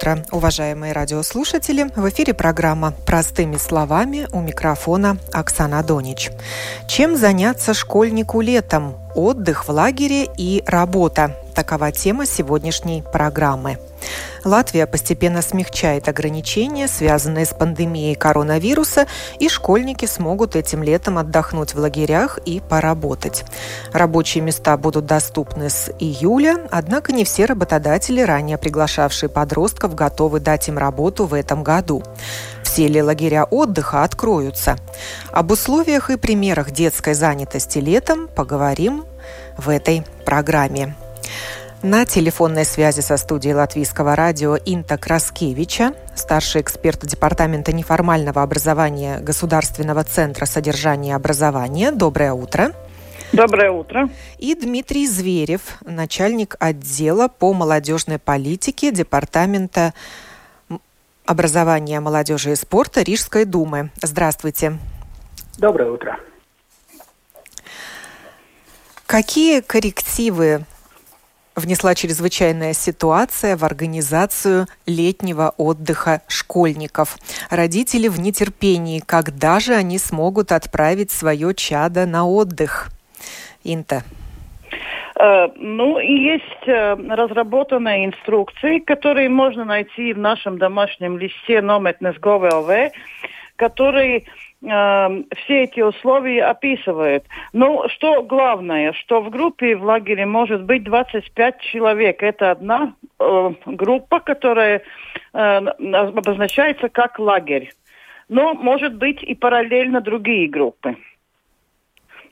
Утро, уважаемые радиослушатели. В эфире программа «Простыми словами» у микрофона Оксана Донич. Чем заняться школьнику летом? Отдых в лагере и работа. Такова тема сегодняшней программы. Латвия постепенно смягчает ограничения, связанные с пандемией коронавируса, и школьники смогут этим летом отдохнуть в лагерях и поработать. Рабочие места будут доступны с июля, однако не все работодатели, ранее приглашавшие подростков, готовы дать им работу в этом году. Все ли лагеря отдыха откроются? Об условиях и примерах детской занятости летом поговорим в этой программе. На телефонной связи со студией Латвийского радио Инта Краскевича, старший эксперт Департамента неформального образования Государственного центра содержания и образования. Доброе утро. Доброе утро. И Дмитрий Зверев, начальник отдела по молодежной политике Департамента образования, молодежи и спорта Рижской думы. Здравствуйте. Доброе утро. Какие коррективы внесла чрезвычайная ситуация в организацию летнего отдыха школьников. Родители в нетерпении, когда же они смогут отправить свое чадо на отдых. Инта. Э, ну, и есть э, разработанные инструкции, которые можно найти в нашем домашнем листе Нометнес ГОВЛВ, которые э, все эти условия описывает. Ну, что главное, что в группе в лагере может быть 25 человек. Это одна э, группа, которая э, обозначается как лагерь. Но может быть и параллельно другие группы.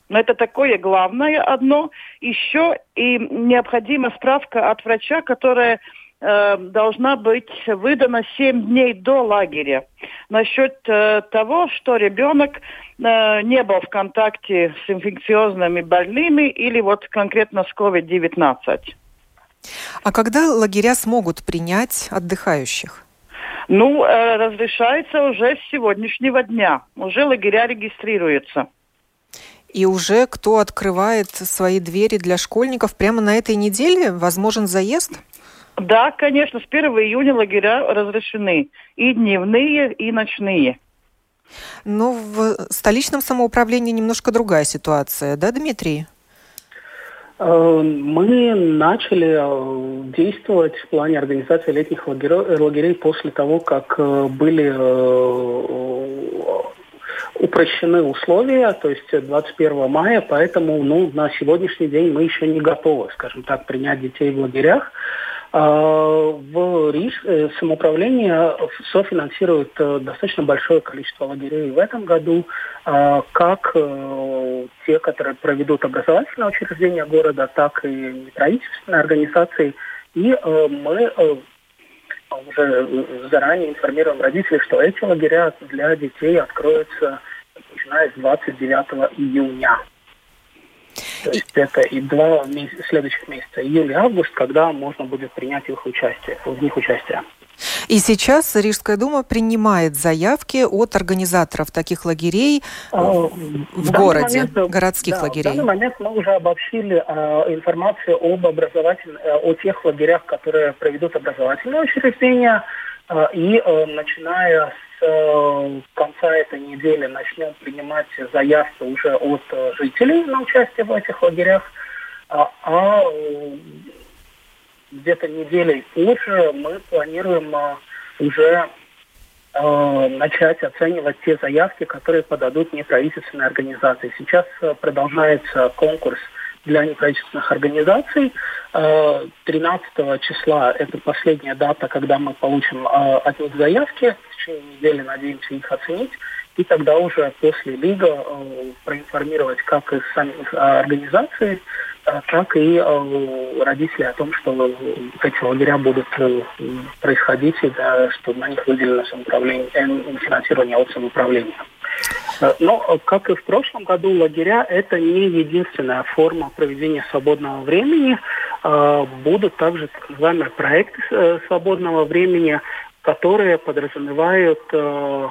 Но это такое главное одно. Еще и необходима справка от врача, которая Э, должна быть выдана 7 дней до лагеря насчет э, того, что ребенок э, не был в контакте с инфекциозными больными или вот конкретно с COVID-19. А когда лагеря смогут принять отдыхающих? Ну, э, разрешается уже с сегодняшнего дня. Уже лагеря регистрируются. И уже кто открывает свои двери для школьников прямо на этой неделе? Возможен заезд? Да, конечно, с 1 июня лагеря разрешены. И дневные, и ночные. Но в столичном самоуправлении немножко другая ситуация, да, Дмитрий? Э, мы начали э, действовать в плане организации летних лагерей после того, как э, были упрощены условия, то есть 21 мая, поэтому ну, на сегодняшний день мы еще не готовы, скажем так, принять детей в лагерях. А, в РИШ э, самоуправление софинансирует э, достаточно большое количество лагерей в этом году, а, как э, те, которые проведут образовательные учреждения города, так и неправительственные организации. И мы уже заранее информируем родителей, что эти лагеря для детей откроются начиная с 29 июня. То есть это и два следующих месяца, июль и август, когда можно будет принять их участие, в них участие. И сейчас Рижская дума принимает заявки от организаторов таких лагерей а, в городе, момент, городских да, лагерей. В данный момент мы уже обобщили а, информацию об образовательных, э, о тех лагерях, которые проведут образовательные учреждения, а, и а, начиная с Э, конца этой недели начнем принимать заявки уже от э, жителей на участие в этих лагерях, а, а э, где-то неделей позже мы планируем уже начать оценивать те заявки, которые подадут неправительственные организации. Сейчас продолжается конкурс для неправительственных организаций. 13 числа это последняя дата, когда мы получим от них заявки течение недели надеемся их оценить и тогда уже после Лига проинформировать как из самих организаций, так и родителей о том, что эти лагеря будут происходить, и да, что на них выделено самоуправление, финансирование от самоуправления. Но, как и в прошлом году, лагеря – это не единственная форма проведения свободного времени. А, будут также так называемые проекты э, свободного времени, которые подразумевают э,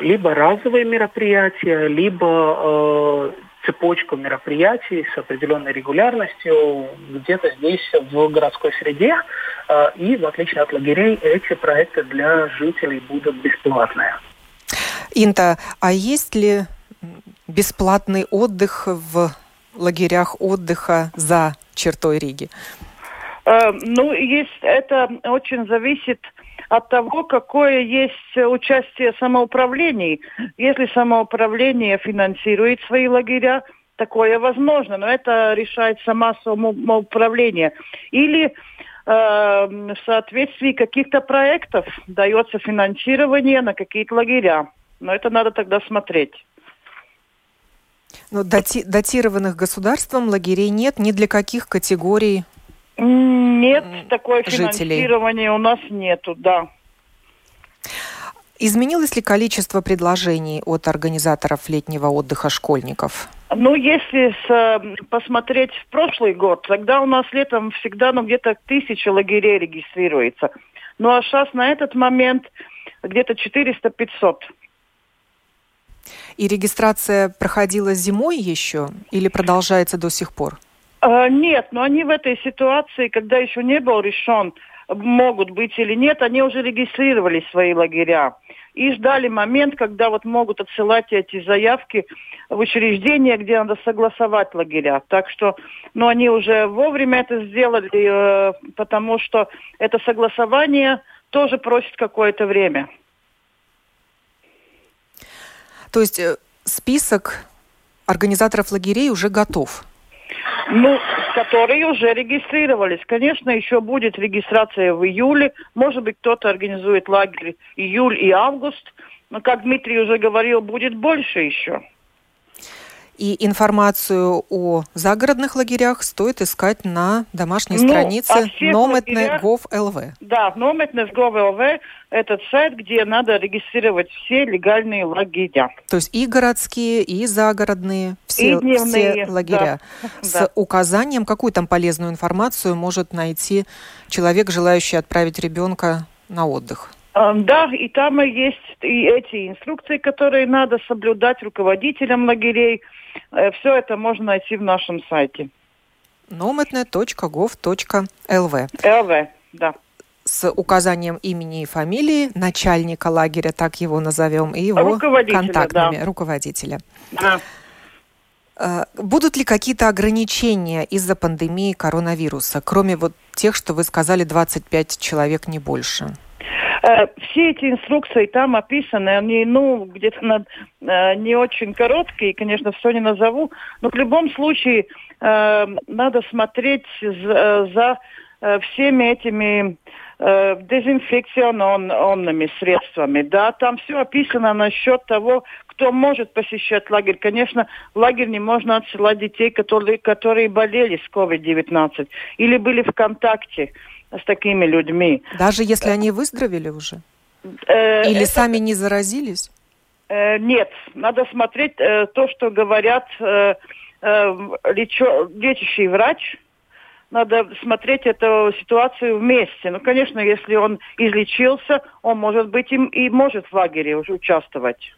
либо разовые мероприятия, либо э, цепочку мероприятий с определенной регулярностью где-то здесь в городской среде. И в отличие от лагерей, эти проекты для жителей будут бесплатные. Инта, а есть ли бесплатный отдых в лагерях отдыха за чертой Риги? Э, ну, есть, это очень зависит от того, какое есть участие самоуправлений. Если самоуправление финансирует свои лагеря, такое возможно, но это решает сама самоуправление. Или э, в соответствии каких-то проектов дается финансирование на какие-то лагеря. Но это надо тогда смотреть. Но дати датированных государством лагерей нет ни для каких категорий Нет, такое финансирование у нас нету, да. Изменилось ли количество предложений от организаторов летнего отдыха школьников? Ну, если с, посмотреть в прошлый год, тогда у нас летом всегда ну, где-то тысяча лагерей регистрируется. Ну, а сейчас на этот момент где-то 400-500. И регистрация проходила зимой еще или продолжается до сих пор? А, нет, но они в этой ситуации, когда еще не был решен, могут быть или нет, они уже регистрировали свои лагеря и ждали момент, когда вот могут отсылать эти заявки в учреждения, где надо согласовать лагеря. Так что, ну, они уже вовремя это сделали, э, потому что это согласование тоже просит какое-то время. То есть э, список организаторов лагерей уже готов? Ну, которые уже регистрировались. Конечно, еще будет регистрация в июле. Может быть, кто-то организует лагерь июль и август. Но, как Дмитрий уже говорил, будет больше еще. И информацию о загородных лагерях стоит искать на домашней ну, странице nometne.gov.lv. Да, nometne.gov.lv – это сайт, где надо регистрировать все легальные лагеря. То есть и городские, и загородные, все, и дневные, все лагеря. Да. С да. указанием, какую там полезную информацию может найти человек, желающий отправить ребенка на отдых? Да, и там есть и эти инструкции, которые надо соблюдать руководителям лагерей – Э, Все это можно найти в нашем сайте. nometne.gov.lv ЛВ, да. С указанием имени и фамилии начальника лагеря, так его назовем, и его контактными да. руководителя. Да. Э, будут ли какие-то ограничения из-за пандемии коронавируса, кроме вот тех, что вы сказали, 25 человек, не больше? Э, все эти инструкции там описаны, они, ну, где-то на, э, не очень короткие, конечно, все не назову, но в любом случае э, надо смотреть за, за всеми этими дезинфекционными средствами. Да, там все описано насчет того, кто может посещать лагерь. Конечно, в лагерь не можно отсылать детей, которые, которые болели с COVID-19 или были в контакте с такими людьми. Даже если они выздоровели уже? Э, Или это... сами не заразились? Э, нет, надо смотреть э, то, что говорят э, э, лечо, лечащий врач. Надо смотреть эту ситуацию вместе. Ну, конечно, если он излечился, он может быть и, и может в лагере уже участвовать.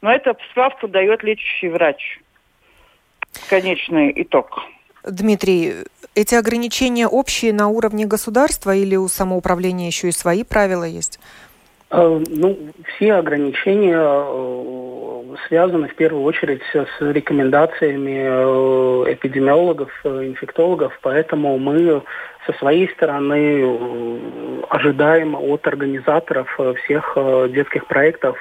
Но это справку дает лечащий врач. Конечный итог. Дмитрий, эти ограничения общие на уровне государства или у самоуправления еще и свои правила есть? Э, ну, все ограничения э, связаны в первую очередь с рекомендациями э, эпидемиологов, инфектологов, поэтому мы со своей стороны ожидаем от организаторов всех детских проектов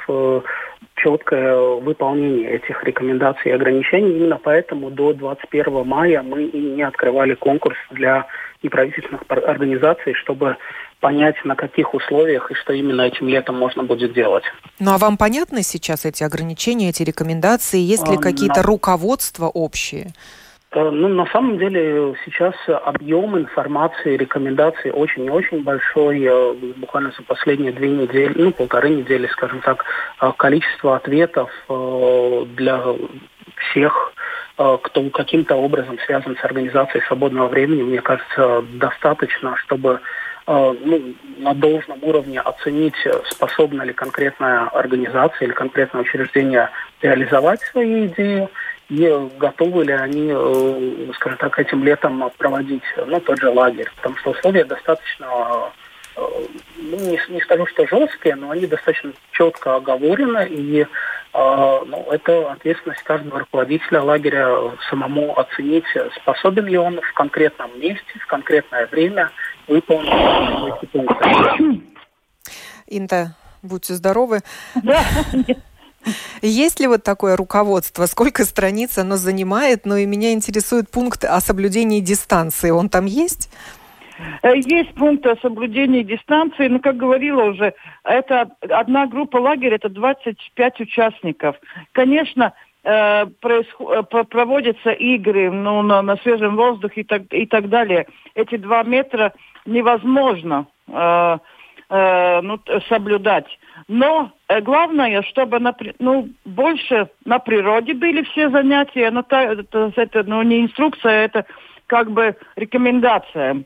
четкое выполнение этих рекомендаций и ограничений. Именно поэтому до 21 мая мы и не открывали конкурс для неправительственных организаций, чтобы понять, на каких условиях и что именно этим летом можно будет делать. Ну а вам понятны сейчас эти ограничения, эти рекомендации? Есть ли а, какие-то руководства общие? Э, ну, на самом деле сейчас объем информации, рекомендаций очень и очень большой. Э, буквально за последние две недели, ну, полторы недели, скажем так, э, количество ответов для всех, кто каким-то образом связан с организацией свободного времени, мне кажется, достаточно, чтобы ну, на должном уровне оценить, способна ли конкретная организация или конкретное учреждение реализовать свои идеи и готовы ли они, э, скажем так, этим летом проводить ну, тот же лагерь. Потому что условия достаточно, э, ну, не, не скажу, что жесткие, но они достаточно четко оговорены, и э, ну, это ответственность каждого руководителя лагеря самому оценить, способен ли он в конкретном месте, в конкретное время выполнить эти пункты. Инта, будьте здоровы. Да, есть ли вот такое руководство? Сколько страниц оно занимает? Ну и меня интересует пункт о соблюдении дистанции. Он там есть? Э, есть пункт о соблюдении дистанции, но, как говорила уже, это одна группа лагеря, это 25 участников. Конечно, э, происход... Э, проводятся игры ну, на, на свежем воздухе и так, и так далее. Эти два метра невозможно э, ну, соблюдать. Но э, главное, чтобы на, ну, больше на природе были все занятия. Но та, это, это ну, не инструкция, это как бы рекомендация.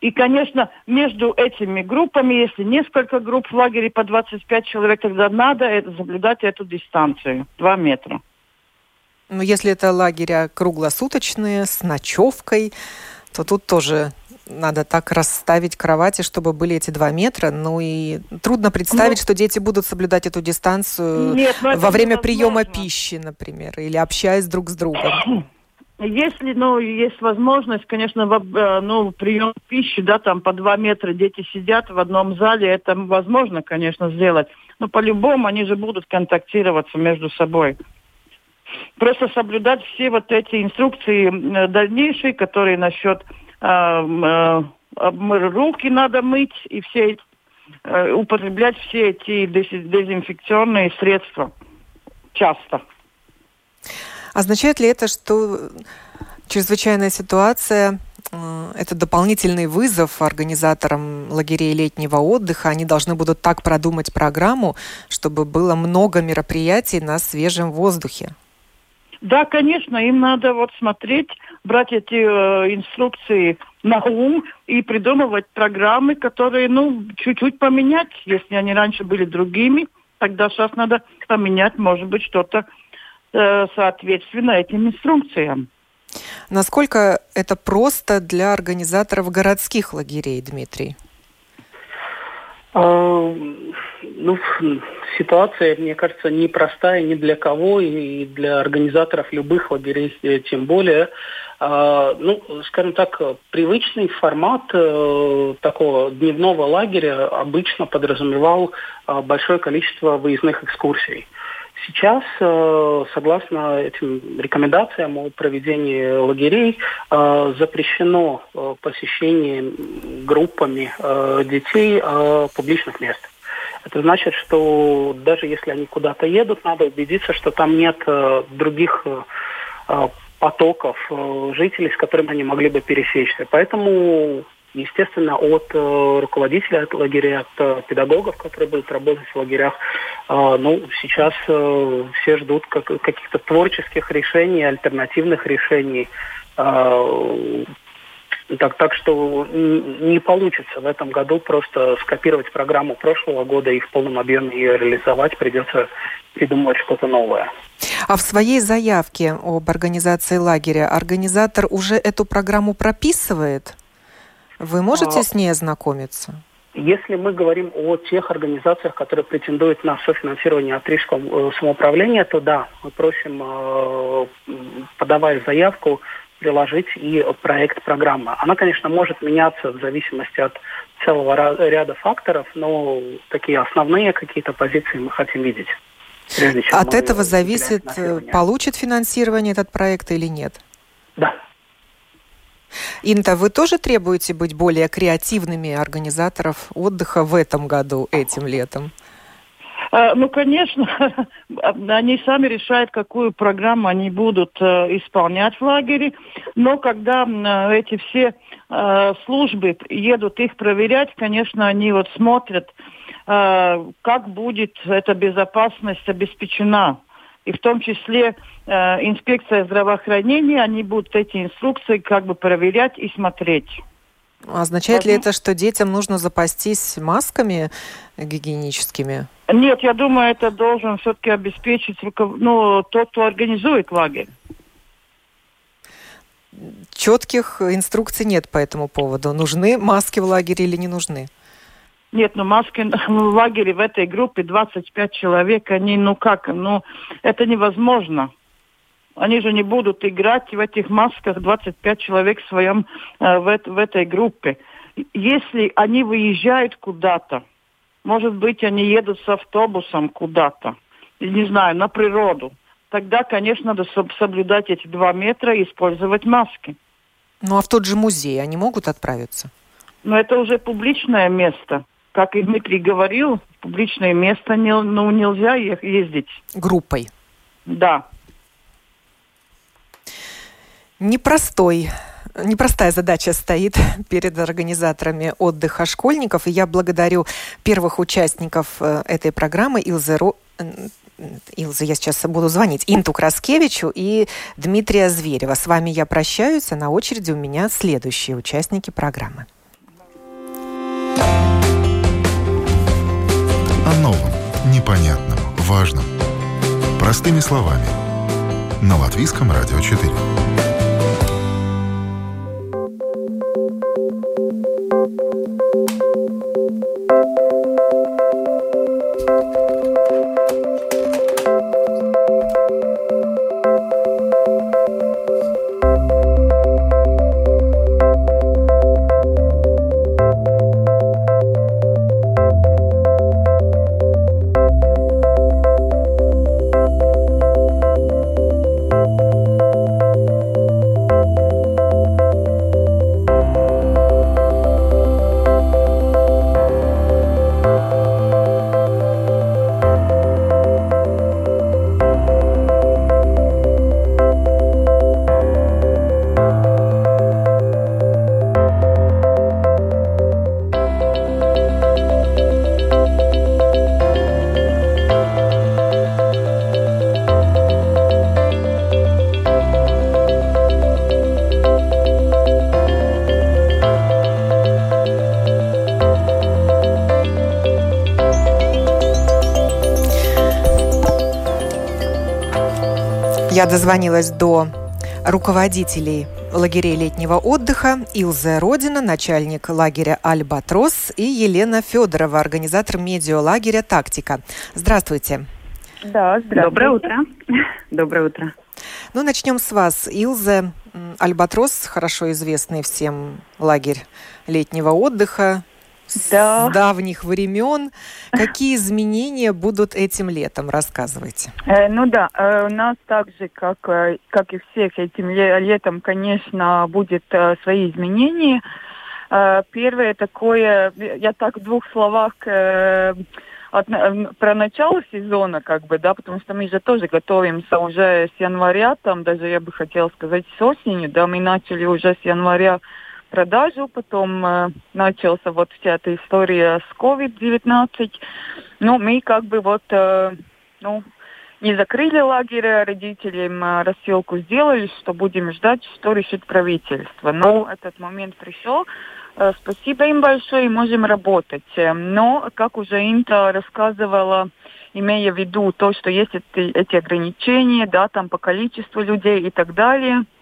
И, конечно, между этими группами, если несколько групп в лагере по 25 человек, тогда надо это, соблюдать эту дистанцию, 2 метра. Ну, если это лагеря круглосуточные, с ночевкой, то тут тоже надо так расставить кровати, чтобы были эти два метра. Ну и трудно представить, ну, что дети будут соблюдать эту дистанцию нет, ну, во время приема пищи, например, или общаясь друг с другом. Если, ну, есть возможность, конечно, в, э, ну, прием пищи, да, там по два метра дети сидят в одном зале, это возможно, конечно, сделать. Но по-любому они же будут контактироваться между собой. Просто соблюдать все вот эти инструкции э, дальнейшие, которые насчет Э, руки надо мыть и все э, употреблять все эти дезинфекционные средства часто. Означает ли это, что чрезвычайная ситуация э, это дополнительный вызов организаторам лагерей летнего отдыха. Они должны будут так продумать программу, чтобы было много мероприятий на свежем воздухе. Да, конечно, им надо вот смотреть, брать эти э, инструкции на ум и придумывать программы, которые, ну, чуть-чуть поменять. Если они раньше были другими, тогда сейчас надо поменять, может быть, что-то э, соответственно этим инструкциям. Насколько это просто для организаторов городских лагерей, Дмитрий? А, ну, ситуация, мне кажется, непростая ни для кого, и для организаторов любых лагерей тем более. А, ну, скажем так, привычный формат э, такого дневного лагеря обычно подразумевал а, большое количество выездных экскурсий. Сейчас, э, согласно этим рекомендациям о проведении лагерей, э, запрещено посещение группами детей публичных мест. Это значит, что даже если они куда-то едут, надо убедиться, что там нет других потоков жителей, с которыми они могли бы пересечься. Поэтому естественно, от э, руководителя от лагеря, от э, педагогов, которые будут работать в лагерях. Э, ну, сейчас э, все ждут как, каких-то творческих решений, альтернативных решений. Так, так что не получится в этом году просто скопировать программу прошлого года и в полном объеме ее реализовать. Придется придумывать что-то новое. А в своей заявке об организации лагеря организатор уже эту программу прописывает? Вы можете а, с ней ознакомиться? Если мы говорим о тех организациях, которые претендуют на софинансирование от Рижского э, самоуправления, то да, мы просим, э, подавая заявку, приложить и проект программы. Она, конечно, может меняться в зависимости от целого ряда факторов, но такие основные какие-то позиции мы хотим видеть. От этого зависит, получит финансирование этот проект или нет? Да. Инта, вы тоже требуете быть более креативными организаторов отдыха в этом году, этим летом? Э, ну, конечно, они сами решают, какую программу они будут э, исполнять в лагере. Но когда э, эти все службы едут их проверять, конечно, они вот смотрят, как будет эта безопасность обеспечена. И в том числе инспекция здравоохранения, они будут эти инструкции как бы проверять и смотреть. Означает ли это, что детям нужно запастись масками гигиеническими? Нет, я думаю, это должен все-таки обеспечить ну, тот, кто организует лагерь. Четких инструкций нет по этому поводу. Нужны маски в лагере или не нужны? Нет, ну маски в лагере в этой группе 25 человек, они, ну как, ну это невозможно. Они же не будут играть в этих масках 25 человек в своем, э, в, в этой группе. Если они выезжают куда-то, может быть, они едут с автобусом куда-то, не знаю, на природу, тогда, конечно, надо соблюдать эти два метра и использовать маски. Ну а в тот же музей они могут отправиться? Но это уже публичное место. Как и Дмитрий говорил, в публичное место не, ну, нельзя ездить. Группой? Да непростой непростая задача стоит перед организаторами отдыха школьников. И я благодарю первых участников э, этой программы Илзы Ро... Илза, я сейчас буду звонить, Инту Краскевичу и Дмитрия Зверева. С вами я прощаюсь, а на очереди у меня следующие участники программы. О новом, непонятном, важном. Простыми словами. На Латвийском радио 4. thank you Я дозвонилась до руководителей лагерей летнего отдыха Илза Родина, начальник лагеря «Альбатрос» и Елена Федорова, организатор медиалагеря «Тактика». Здравствуйте. Да, здравствуйте. Доброе утро. Доброе утро. Ну, начнем с вас. Илза, Альбатрос, хорошо известный всем лагерь летнего отдыха, да. с давних времен. Какие изменения будут этим летом? Рассказывайте. Э, ну да, э, у нас так же, как, э, как и всех этим летом, конечно, будет э, свои изменения. Э, первое такое, я так в двух словах э, от, э, про начало сезона, как бы, да, потому что мы же тоже готовимся уже с января, там даже я бы хотела сказать с осени, да, мы начали уже с января продажу, потом э, начался вот вся эта история с COVID-19. Ну, мы как бы вот, э, ну, не закрыли лагерь, а родителям э, рассылку сделали, что будем ждать, что решит правительство. Но этот момент пришел. Э, спасибо им большое, можем работать. Но, как уже Инта рассказывала, имея в виду то, что есть эти, эти ограничения, да, там по количеству людей и так далее –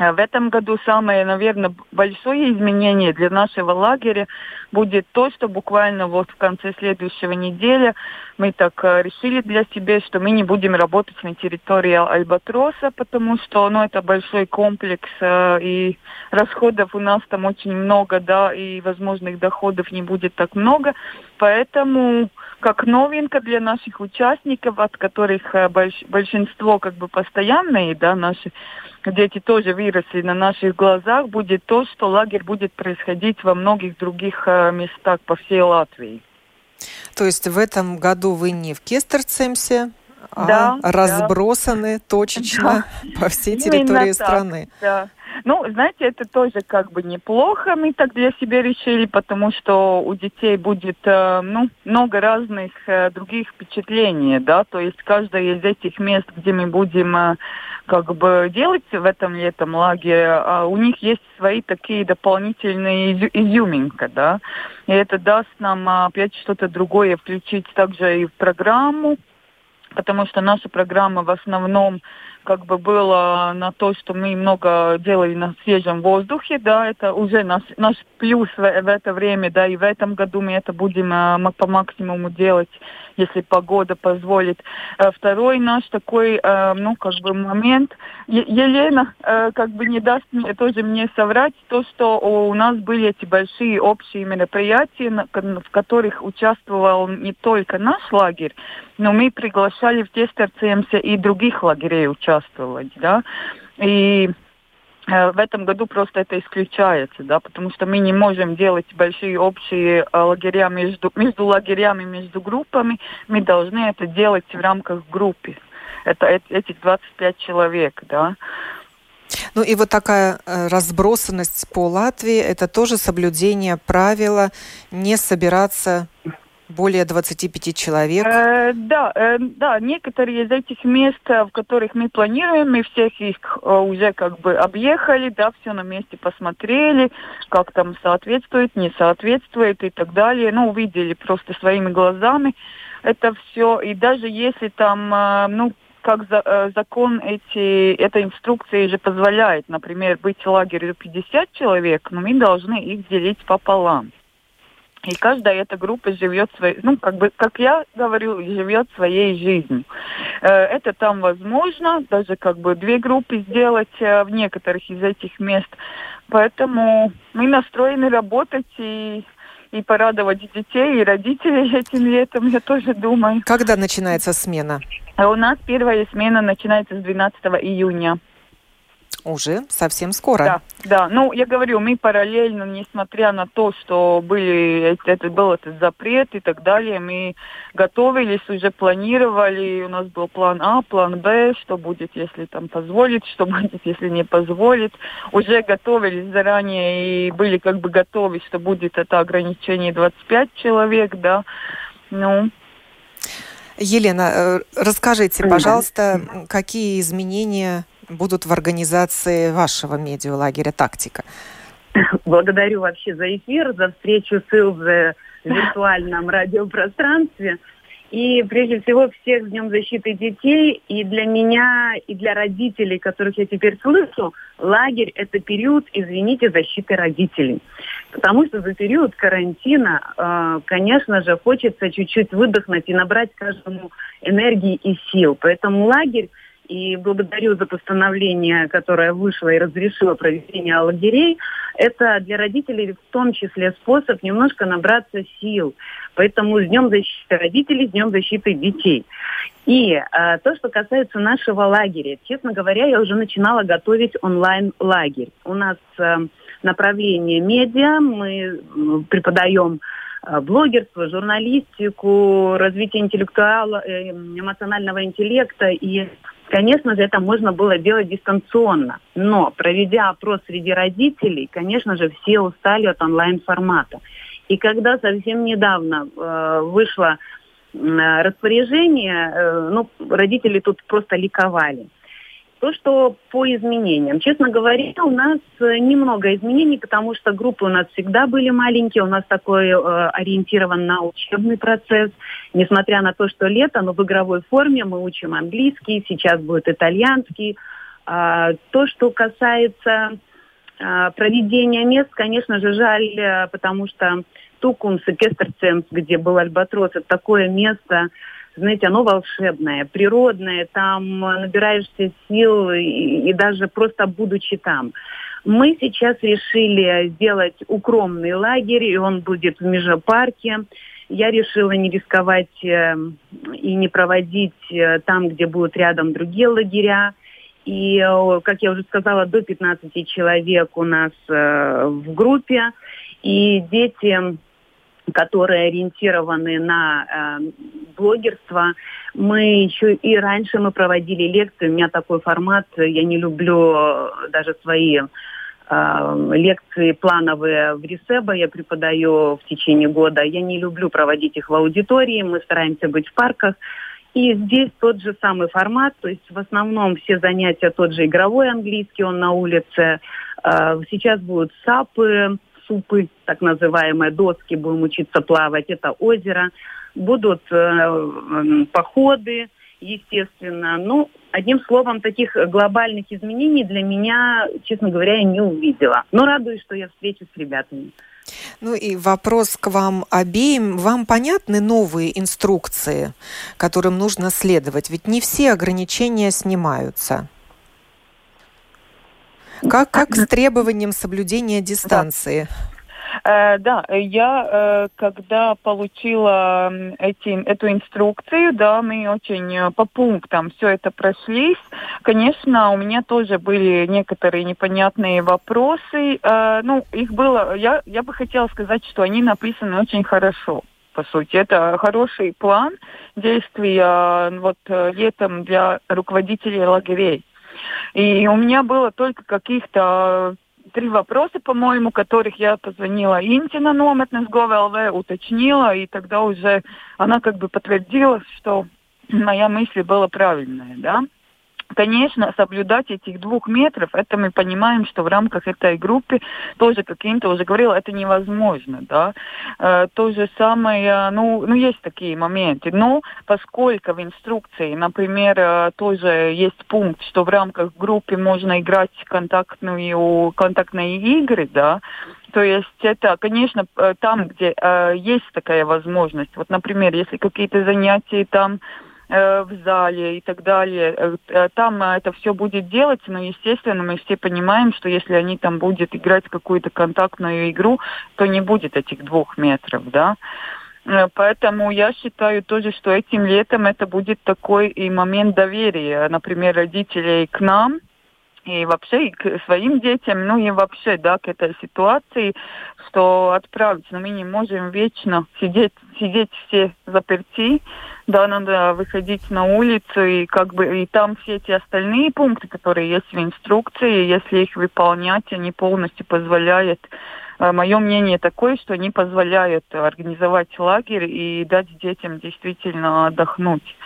в этом году самое, наверное, большое изменение для нашего лагеря будет то, что буквально вот в конце следующего недели мы так э, решили для себя, что мы не будем работать на территории Альбатроса, потому что ну, это большой комплекс, э, и расходов у нас там очень много, да, и возможных доходов не будет так много. Поэтому как новинка для наших участников, от которых э, больш, большинство как бы постоянные, да, наши дети тоже выросли на наших глазах, будет то, что лагерь будет происходить во многих других э, местах по всей Латвии. То есть в этом году вы не в Кестерцемсе, а да, разбросаны да. точечно да. по всей территории Именно страны. Так, да. Ну, знаете, это тоже как бы неплохо, мы так для себя решили, потому что у детей будет, э, ну, много разных э, других впечатлений, да, то есть каждое из этих мест, где мы будем э, как бы делать в этом летом лагере, а у них есть свои такие дополнительные изюминка, да, и это даст нам опять что-то другое включить также и в программу, потому что наша программа в основном как бы было на то, что мы много делали на свежем воздухе, да, это уже наш, наш плюс в, в это время, да, и в этом году мы это будем э, по максимуму делать, если погода позволит. Э, второй наш такой, э, ну, как бы момент, Елена э, как бы не даст мне, тоже мне соврать, то, что у нас были эти большие общие мероприятия, в которых участвовал не только наш лагерь, но мы приглашали в Тестерцемсе и других лагерей участвовать, да, и в этом году просто это исключается, да, потому что мы не можем делать большие общие э, лагеря между, между лагерями, между группами. Мы должны это делать в рамках группы. Это, это этих 25 человек, да. Ну и вот такая э, разбросанность по Латвии, это тоже соблюдение правила не собираться более 25 человек? Э, да, э, да, некоторые из этих мест, э, в которых мы планируем, мы всех их э, уже как бы объехали, да, все на месте посмотрели, как там соответствует, не соответствует и так далее. Ну, увидели просто своими глазами это все. И даже если там, э, ну, как за, э, закон эти, эта инструкция же позволяет, например, быть в лагере 50 человек, но мы должны их делить пополам. И каждая эта группа живет своей, ну, как бы, как я говорю, живет своей жизнью. Э, это там возможно, даже как бы две группы сделать э, в некоторых из этих мест. Поэтому мы настроены работать и и порадовать детей и родителей этим летом, я тоже думаю. Когда начинается смена? У нас первая смена начинается с 12 июня. Уже совсем скоро. Да, да. Ну, я говорю, мы параллельно, несмотря на то, что были, это, был этот запрет и так далее, мы готовились, уже планировали, у нас был план А, план Б, что будет, если там позволит, что будет, если не позволит. Уже готовились заранее и были как бы готовы, что будет это ограничение 25 человек, да. Ну, Елена, э, расскажите, пожалуйста, какие изменения будут в организации вашего медиалагеря «Тактика»? Благодарю вообще за эфир, за встречу с Илзе в виртуальном радиопространстве. И прежде всего всех с Днем защиты детей. И для меня, и для родителей, которых я теперь слышу, лагерь – это период, извините, защиты родителей. Потому что за период карантина, э, конечно же, хочется чуть-чуть выдохнуть и набрать каждому энергии и сил. Поэтому лагерь и благодарю за постановление, которое вышло и разрешило проведение лагерей. Это для родителей в том числе способ немножко набраться сил. Поэтому с Днем защиты родителей, с Днем защиты детей. И э, то, что касается нашего лагеря, честно говоря, я уже начинала готовить онлайн-лагерь. У нас э, направление медиа, мы преподаем э, блогерство, журналистику, развитие интеллектуала, э, эмоционального интеллекта и Конечно же, это можно было делать дистанционно, но проведя опрос среди родителей, конечно же, все устали от онлайн-формата. И когда совсем недавно э, вышло распоряжение, э, ну, родители тут просто ликовали. То, что по изменениям. Честно говоря, у нас э, немного изменений, потому что группы у нас всегда были маленькие, у нас такой э, ориентирован на учебный процесс. Несмотря на то, что лето, но в игровой форме мы учим английский, сейчас будет итальянский. А, то, что касается а, проведения мест, конечно же, жаль, э, потому что Тукумс и Кестерцемс, где был Альбатрос, это такое место, знаете, оно волшебное, природное, там набираешься сил и, и даже просто будучи там. Мы сейчас решили сделать укромный лагерь, и он будет в Межапарке. Я решила не рисковать э, и не проводить э, там, где будут рядом другие лагеря. И, как я уже сказала, до 15 человек у нас э, в группе. И дети которые ориентированы на э, блогерство. Мы еще и раньше мы проводили лекции. У меня такой формат. Я не люблю э, даже свои э, лекции плановые в Ресеба. Я преподаю в течение года. Я не люблю проводить их в аудитории. Мы стараемся быть в парках. И здесь тот же самый формат, то есть в основном все занятия тот же игровой английский, он на улице. Э, сейчас будут сапы, супы, так называемые доски, будем учиться плавать, это озеро. Будут э, походы, естественно. Ну, одним словом, таких глобальных изменений для меня, честно говоря, я не увидела. Но радуюсь, что я встречусь с ребятами. Ну и вопрос к вам обеим. Вам понятны новые инструкции, которым нужно следовать? Ведь не все ограничения снимаются. Как, как с требованием соблюдения дистанции? Э, да, я э, когда получила эти, эту инструкцию, да, мы очень э, по пунктам все это прошлись. Конечно, у меня тоже были некоторые непонятные вопросы. Ну, их было, я, я бы хотела сказать, что они написаны очень хорошо по сути. Это хороший план действий вот летом для руководителей лагерей. И у меня было только каких-то три вопроса, по-моему, которых я позвонила Инте на Нометнес ГОВЛВ, уточнила, и тогда уже она как бы подтвердила, что моя мысль была правильная, да. Конечно, соблюдать этих двух метров, это мы понимаем, что в рамках этой группы тоже, как Инта уже говорила, это невозможно, да. Э, то же самое, ну, ну, есть такие моменты. Но поскольку в инструкции, например, э, тоже есть пункт, что в рамках группы можно играть контактную, контактные игры, да, то есть это, конечно, э, там, где э, есть такая возможность. Вот, например, если какие-то занятия там в зале и так далее. Э, э, там это все будет делаться, но, естественно, мы все понимаем, что если они там будут играть какую-то контактную игру, то не будет этих двух метров, да. Поэтому я считаю тоже, что этим летом это будет такой и момент доверия, например, родителей к нам, и вообще и к своим детям, ну и вообще, да, к этой ситуации, что отправить, но мы не можем вечно сидеть, сидеть все заперти, да, надо выходить на улицу и как бы и там все эти остальные пункты, которые есть в инструкции, если их выполнять, они полностью позволяют э, Мое мнение такое, что они позволяют организовать лагерь и дать детям действительно отдохнуть.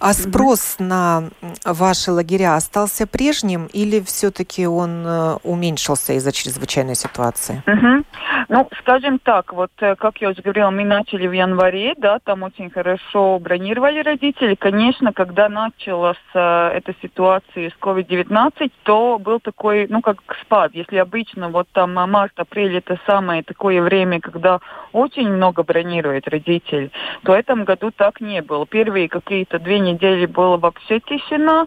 А спрос на ваши лагеря остался прежним или все-таки он э, уменьшился из-за чрезвычайной ситуации? Угу. Ну, скажем так, вот э, как я уже говорила, мы начали в январе, да, там очень хорошо бронировали родители. Конечно, когда началась э, эта ситуация с COVID-19, то был такой, ну, как спад. Если обычно вот там март-апрель это самое такое время, когда очень много бронирует родителей, то в этом году так не было. Первые какие-то две недели было вообще тишина.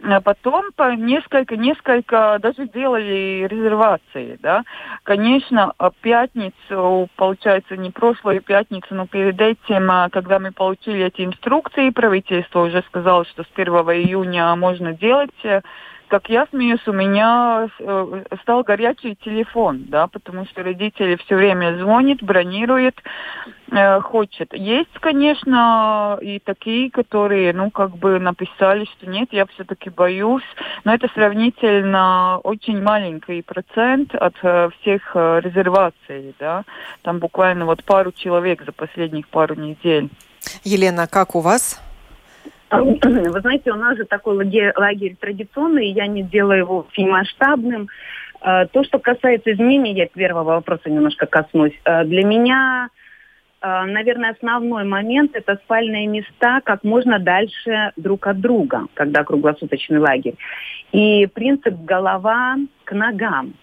А потом по несколько, несколько даже делали резервации, да. Конечно, пятницу, получается, не прошлую пятницу, но перед этим, а, когда мы получили эти инструкции, правительство уже сказало, что с 1 июня можно делать э, как я смеюсь, у меня э, стал горячий телефон, да, потому что родители все время звонят, бронируют, э, хочет. Есть, конечно, и такие, которые, ну, как бы написали, что нет, я все-таки боюсь, но это сравнительно очень маленький процент от э, всех э, резерваций, да, там буквально вот пару человек за последних пару недель. Елена, как у вас? Вы знаете, у нас же такой лагерь, лагерь традиционный, я не делаю его масштабным. А, то, что касается изменений, я первого вопроса немножко коснусь. А, для меня, а, наверное, основной момент – это спальные места как можно дальше друг от друга, когда круглосуточный лагерь. И принцип голова к ногам –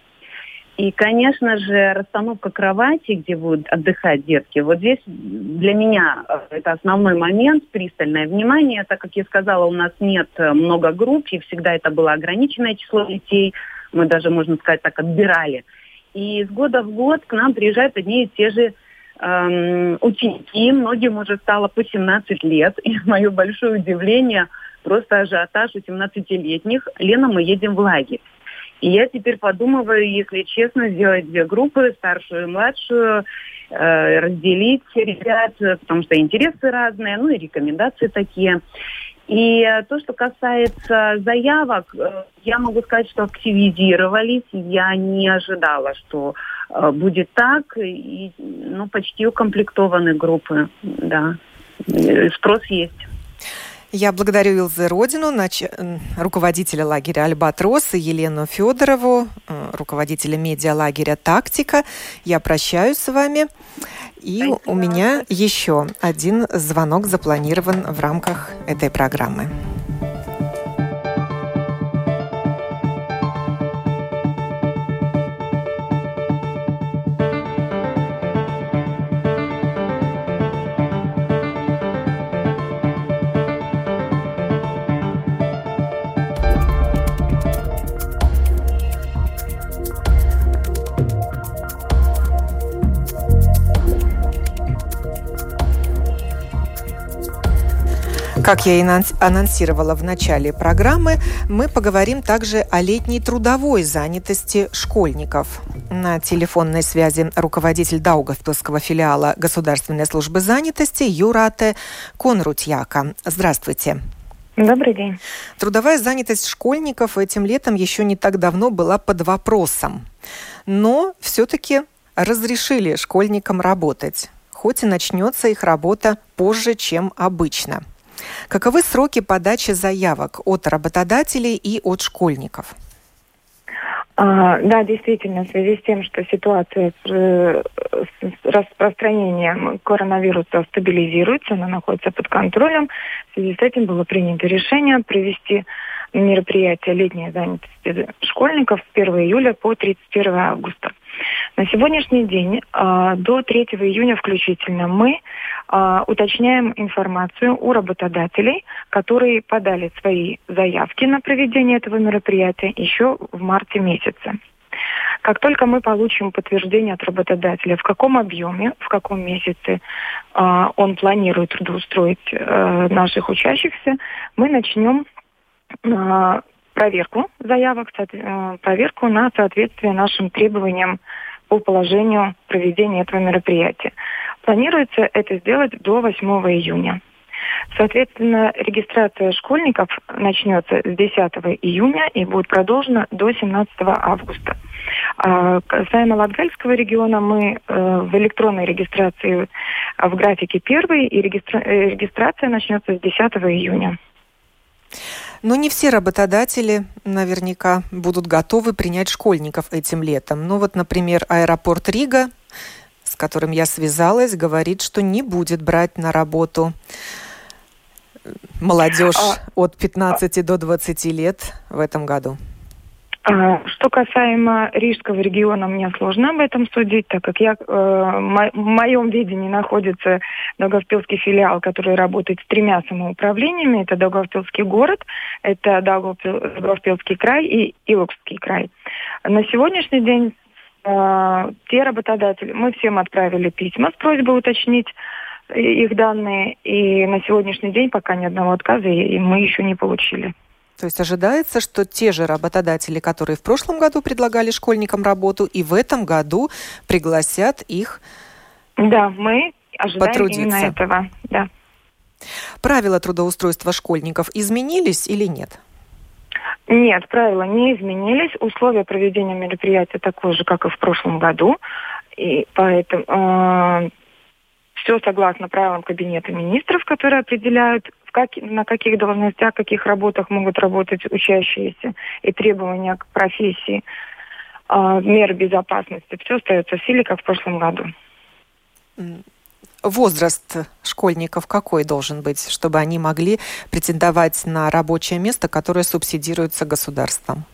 и, конечно же, расстановка кровати, где будут отдыхать детки, вот здесь для меня э, это основной момент, пристальное внимание, так как я сказала, у нас нет э, много групп, и всегда это было ограниченное число детей, мы даже, можно сказать, так отбирали. И с года в год к нам приезжают одни и те же эм, ученики, многим уже стало по 17 лет, и мое большое удивление – просто ажиотаж у 17-летних. Лена, мы едем в лагерь. И я теперь подумываю, если честно, сделать две группы, старшую и младшую, э, разделить ребят, потому что интересы разные, ну и рекомендации такие. И э, то, что касается заявок, э, я могу сказать, что активизировались. Я не ожидала, что э, будет так. И, ну, почти укомплектованы группы, да. Спрос есть. Я благодарю Илзе Родину, нач... руководителя лагеря «Альбатрос» и Елену Федорову, руководителя медиалагеря «Тактика». Я прощаюсь с вами. И Спасибо. у меня еще один звонок запланирован в рамках этой программы. Как я и анонсировала в начале программы, мы поговорим также о летней трудовой занятости школьников. На телефонной связи руководитель Даугавпилского филиала Государственной службы занятости Юрате Конрутьяка. Здравствуйте. Добрый день. Трудовая занятость школьников этим летом еще не так давно была под вопросом. Но все-таки разрешили школьникам работать, хоть и начнется их работа позже, чем обычно – Каковы сроки подачи заявок от работодателей и от школьников? А, да, действительно, в связи с тем, что ситуация с, э, с распространением коронавируса стабилизируется, она находится под контролем, в связи с этим было принято решение провести мероприятие летней занятости школьников с 1 июля по 31 августа. На сегодняшний день а, до 3 июня включительно мы а, уточняем информацию у работодателей, которые подали свои заявки на проведение этого мероприятия еще в марте месяце. Как только мы получим подтверждение от работодателя, в каком объеме, в каком месяце э, он планирует трудоустроить э, наших учащихся, мы начнем проверку заявок, э, проверку на соответствие нашим требованиям по положению проведения этого мероприятия. Планируется это сделать до 8 июня. Соответственно, регистрация школьников начнется с 10 июня и будет продолжена до 17 августа. А касаемо Латгальского региона, мы э, в электронной регистрации в графике первой, и регистра... Э, регистрация начнется с 10 июня. Но не все работодатели наверняка будут готовы принять школьников этим летом. Ну вот, например, аэропорт Рига, с которым я связалась, говорит, что не будет брать на работу молодежь а... от 15 до 20 лет в этом году. А, что касаемо Рижского региона, мне сложно об этом судить, так как я, э, в моем видении находится Даугавпилский филиал, который работает с тремя самоуправлениями. Это Даугавпилский город, это Даугавпилский край и Илокский край. На сегодняшний день э, те работодатели, мы всем отправили письма с просьбой уточнить их данные, и на сегодняшний день пока ни одного отказа и мы еще не получили. То есть ожидается, что те же работодатели, которые в прошлом году предлагали школьникам работу, и в этом году пригласят их Да, мы ожидаем потрудиться. именно этого. Да. Правила трудоустройства школьников изменились или нет? Нет, правила не изменились. Условия проведения мероприятия такое же, как и в прошлом году. И поэтому э, все согласно правилам Кабинета министров, которые определяют как, на каких должностях, каких работах могут работать учащиеся и требования к профессии, э, меры безопасности. Все остается в силе, как в прошлом году. Возраст школьников какой должен быть, чтобы они могли претендовать на рабочее место, которое субсидируется государством?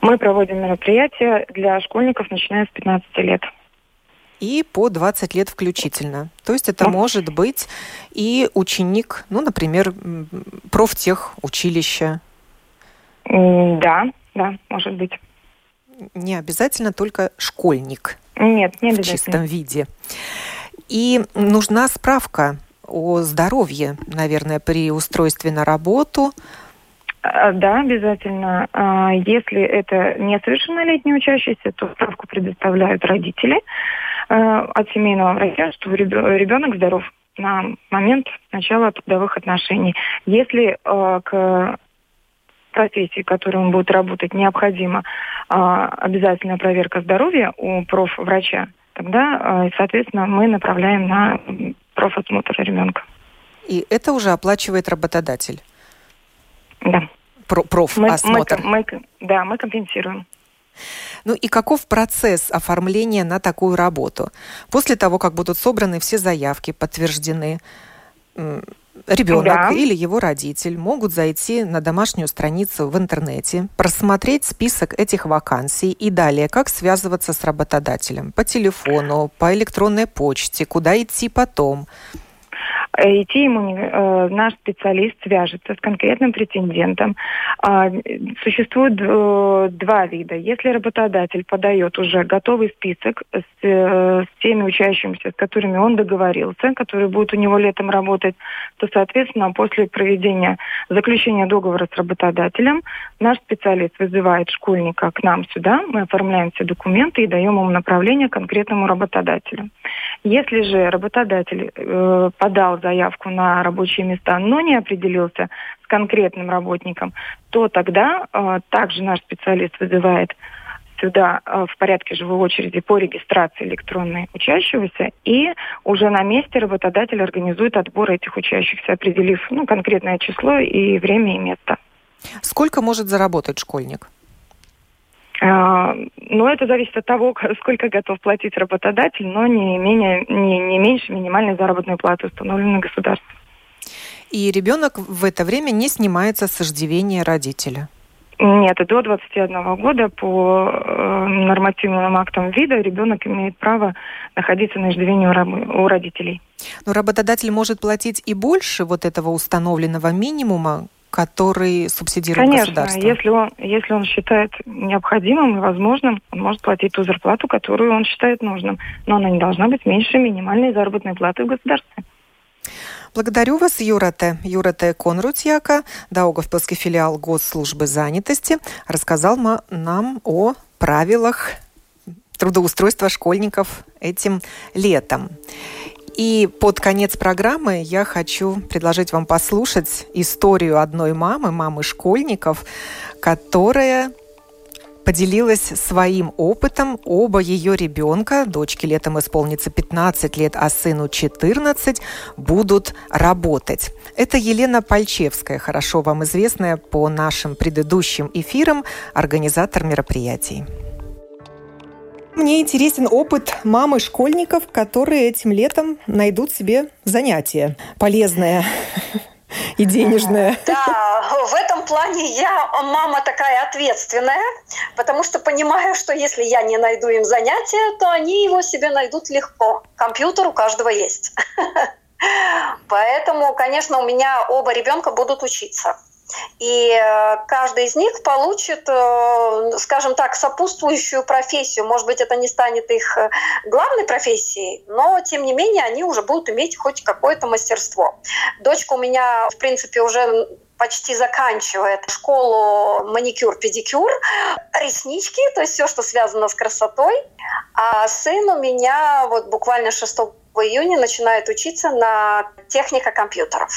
Мы проводим мероприятия для школьников, начиная с 15 лет и по 20 лет включительно. То есть это может быть и ученик, ну, например, профтех училища. Да, да, может быть. Не обязательно только школьник. Нет, не обязательно. В чистом виде. И нужна справка о здоровье, наверное, при устройстве на работу. А, да, обязательно. А, если это несовершеннолетний учащийся, то справку предоставляют родители от семейного врача, что ребенок здоров на момент начала трудовых отношений. Если к профессии, в которой он будет работать, необходима обязательная проверка здоровья у профврача, тогда, соответственно, мы направляем на профосмотр ребенка. И это уже оплачивает работодатель? Да. Про профосмотр? Мы, мы, да, мы компенсируем. Ну и каков процесс оформления на такую работу? После того, как будут собраны все заявки, подтверждены, ребенок да. или его родитель могут зайти на домашнюю страницу в интернете, просмотреть список этих вакансий и далее, как связываться с работодателем по телефону, по электронной почте, куда идти потом. Э, идти ему э, наш специалист свяжется с конкретным претендентом. Э, существует э, два вида. Если работодатель подает уже готовый список с, э, с теми учащимися, с которыми он договорился, которые будут у него летом работать, то, соответственно, после проведения заключения договора с работодателем, наш специалист вызывает школьника к нам сюда, мы оформляем все документы и даем ему направление конкретному работодателю. Если же работодатель э, подал заявку на рабочие места, но не определился с конкретным работником, то тогда э, также наш специалист вызывает сюда э, в порядке живой очереди по регистрации электронной учащегося, и уже на месте работодатель организует отбор этих учащихся, определив ну, конкретное число и время и место. Сколько может заработать школьник? А, но это зависит от того, сколько готов платить работодатель, но не, менее, не, не меньше минимальной заработной платы, установленной государством. И ребенок в это время не снимается с иждивения родителя? Нет, до 21 года по э, нормативным актам вида ребенок имеет право находиться на иждивении у, у родителей. Но работодатель может платить и больше вот этого установленного минимума, который субсидирует Конечно, государство? если он, если он считает необходимым и возможным, он может платить ту зарплату, которую он считает нужным. Но она не должна быть меньше минимальной заработной платы в государстве. Благодарю вас, Юрате. Юрате Конрутьяка, Даугавпилский филиал Госслужбы занятости, рассказал нам о правилах трудоустройства школьников этим летом. И под конец программы я хочу предложить вам послушать историю одной мамы, мамы школьников, которая поделилась своим опытом. Оба ее ребенка, дочке летом исполнится 15 лет, а сыну 14, будут работать. Это Елена Пальчевская, хорошо вам известная по нашим предыдущим эфирам, организатор мероприятий. Мне интересен опыт мамы школьников, которые этим летом найдут себе занятие полезное и денежное. Да, в этом плане я мама такая ответственная, потому что понимаю, что если я не найду им занятия, то они его себе найдут легко. Компьютер у каждого есть. Поэтому, конечно, у меня оба ребенка будут учиться. И э, каждый из них получит, э, скажем так, сопутствующую профессию. Может быть, это не станет их э, главной профессией, но, тем не менее, они уже будут иметь хоть какое-то мастерство. Дочка у меня, в принципе, уже почти заканчивает школу маникюр-педикюр, реснички, то есть все, что связано с красотой. А сын у меня вот буквально 6 июня начинает учиться на техника компьютеров.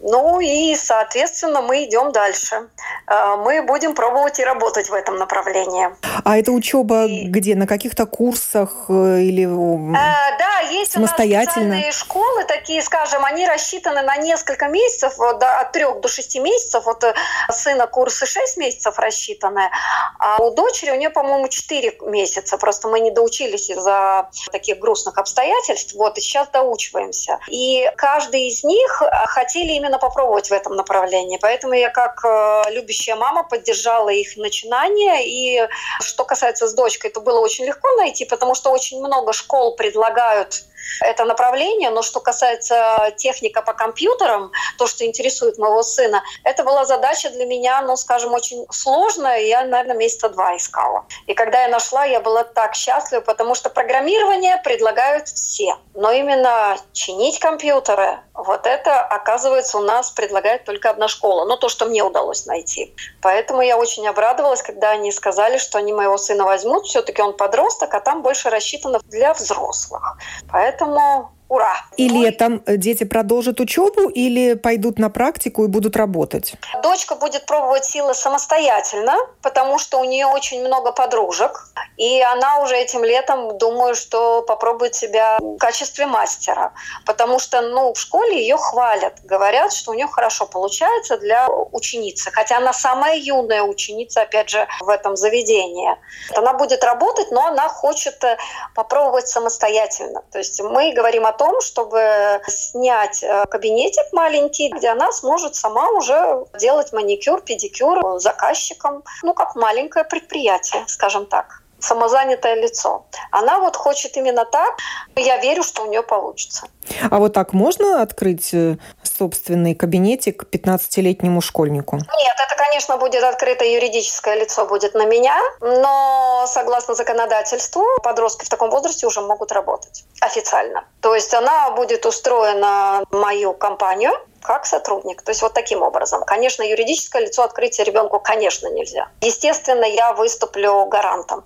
Ну и, соответственно, мы идем дальше. Э, мы будем пробовать и работать в этом направлении. А это учеба и... где? На каких-то курсах э, или а, Да, есть у нас специальные школы, такие, скажем, они рассчитаны на несколько месяцев, до, от трех до шести месяцев. Вот сына курсы шесть месяцев рассчитаны, а у дочери у нее, по-моему, четыре месяца. Просто мы не доучились из-за таких грустных обстоятельств. Вот, и сейчас доучиваемся. И каждый из них хотели именно именно попробовать в этом направлении. Поэтому я как э, любящая мама поддержала их начинание. И что касается с дочкой, это было очень легко найти, потому что очень много школ предлагают это направление. Но что касается техника по компьютерам, то, что интересует моего сына, это была задача для меня, ну, скажем, очень сложная. Я, наверное, месяца два искала. И когда я нашла, я была так счастлива, потому что программирование предлагают все. Но именно чинить компьютеры, вот это, оказывается, у нас предлагает только одна школа. Ну, то, что мне удалось найти. Поэтому я очень обрадовалась, когда они сказали, что они моего сына возьмут. Все-таки он подросток, а там больше рассчитано для взрослых. Поэтому completa uma Ура! И летом дети продолжат учебу или пойдут на практику и будут работать? Дочка будет пробовать силы самостоятельно, потому что у нее очень много подружек. И она уже этим летом, думаю, что попробует себя в качестве мастера. Потому что ну, в школе ее хвалят. Говорят, что у нее хорошо получается для ученицы. Хотя она самая юная ученица, опять же, в этом заведении. Она будет работать, но она хочет э, попробовать самостоятельно. То есть мы говорим о том, чтобы снять э, кабинетик маленький, где она сможет сама уже делать маникюр, педикюр заказчикам, ну, как маленькое предприятие, скажем так самозанятое лицо. Она вот хочет именно так. Я верю, что у нее получится. А вот так можно открыть э, собственный кабинетик 15-летнему школьнику? Нет, это, конечно, будет открытое юридическое лицо будет на меня, но согласно законодательству подростки в таком возрасте уже могут работать официально. То есть она будет устроена в мою компанию, как сотрудник. То есть вот таким образом. Конечно, юридическое лицо открытия ребенку, конечно, нельзя. Естественно, я выступлю гарантом.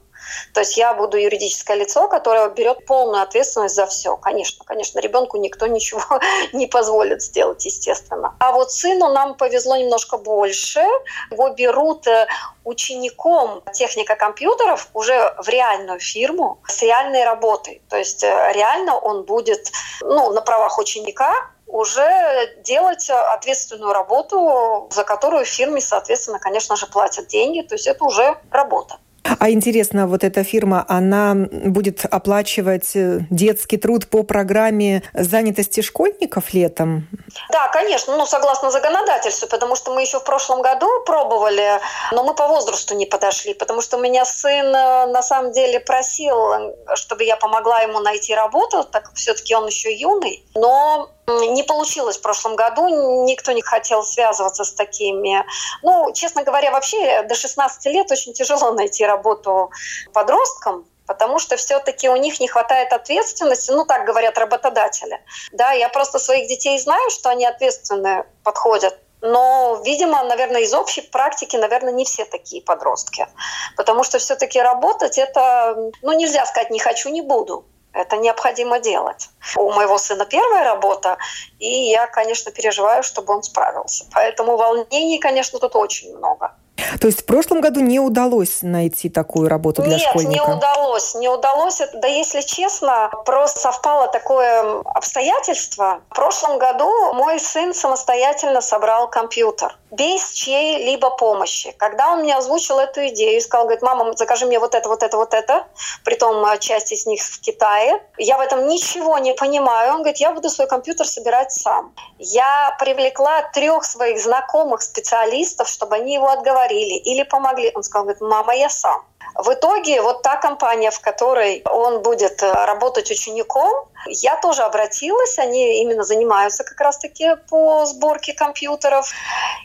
То есть я буду юридическое лицо, которое берет полную ответственность за все. Конечно, конечно, ребенку никто ничего не позволит сделать, естественно. А вот сыну нам повезло немножко больше. Его берут э, учеником техника компьютеров уже в реальную фирму с реальной работой. То есть э, реально он будет ну, на правах ученика уже делать ответственную работу, за которую фирме, соответственно, конечно же, платят деньги. То есть это уже работа. А интересно, вот эта фирма, она будет оплачивать э, детский труд по программе занятости школьников летом? Да, конечно, ну, согласно законодательству, потому что мы еще в прошлом году пробовали, но мы по возрасту не подошли, потому что у меня сын э, на самом деле просил, чтобы я помогла ему найти работу, так как все-таки он еще юный, но не получилось в прошлом году, никто не хотел связываться с такими. Ну, честно говоря, вообще до 16 лет очень тяжело найти работу подросткам, потому что все-таки у них не хватает ответственности, ну так говорят работодатели. Да, я просто своих детей знаю, что они ответственные подходят но, видимо, наверное, из общей практики, наверное, не все такие подростки. Потому что все-таки работать это, ну, нельзя сказать «не хочу, не буду». Это необходимо делать. У моего сына первая работа, и я, конечно, переживаю, чтобы он справился. Поэтому волнений, конечно, тут очень много. То есть в прошлом году не удалось найти такую работу для Нет, школьника? Нет, не удалось. Не удалось. Да, если честно, просто совпало такое обстоятельство. В прошлом году мой сын самостоятельно собрал компьютер без чьей-либо помощи. Когда он мне озвучил эту идею и сказал, говорит, мама, закажи мне вот это, вот это, вот это, притом э, часть из них в Китае, я в этом ничего не понимаю. Он говорит, я буду свой компьютер собирать сам. Я привлекла трех своих знакомых специалистов, чтобы они его отговорили или помогли. Он сказал, говорит, мама, я сам. В итоге вот та компания, в которой он будет э, работать учеником, я тоже обратилась, они именно занимаются как раз-таки по сборке компьютеров.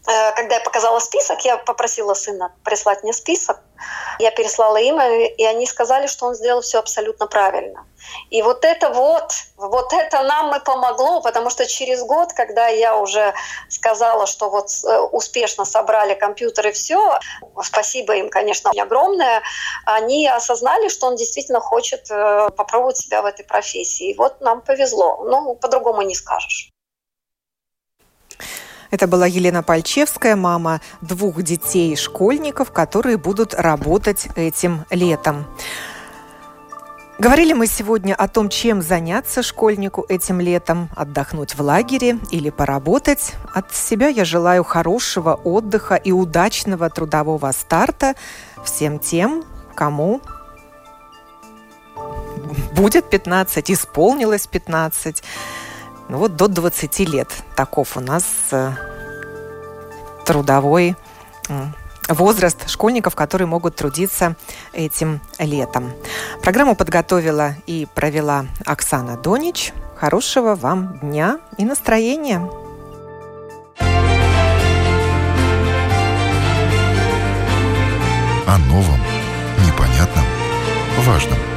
Э, когда я показала список, я попросила сына прислать мне список. Я переслала им, и они сказали, что он сделал все абсолютно правильно. И вот это вот, вот это нам и помогло, потому что через год, когда я уже сказала, что вот э, успешно собрали компьютеры, все, спасибо им, конечно, огромное, они осознали, что он действительно хочет э, попробовать себя в этой профессии. И вот нам повезло. Ну, по-другому не скажешь. Это была Елена Пальчевская, мама двух детей-школьников, которые будут работать этим летом. Говорили мы сегодня о том, чем заняться школьнику этим летом, отдохнуть в лагере или поработать. От себя я желаю хорошего отдыха и удачного трудового старта всем тем, кому будет 15, исполнилось 15. ну вот до 20 лет. Таков у нас э, трудовой возраст школьников, которые могут трудиться этим летом. Программу подготовила и провела Оксана Донич. Хорошего вам дня и настроения! О новом, непонятном, важном.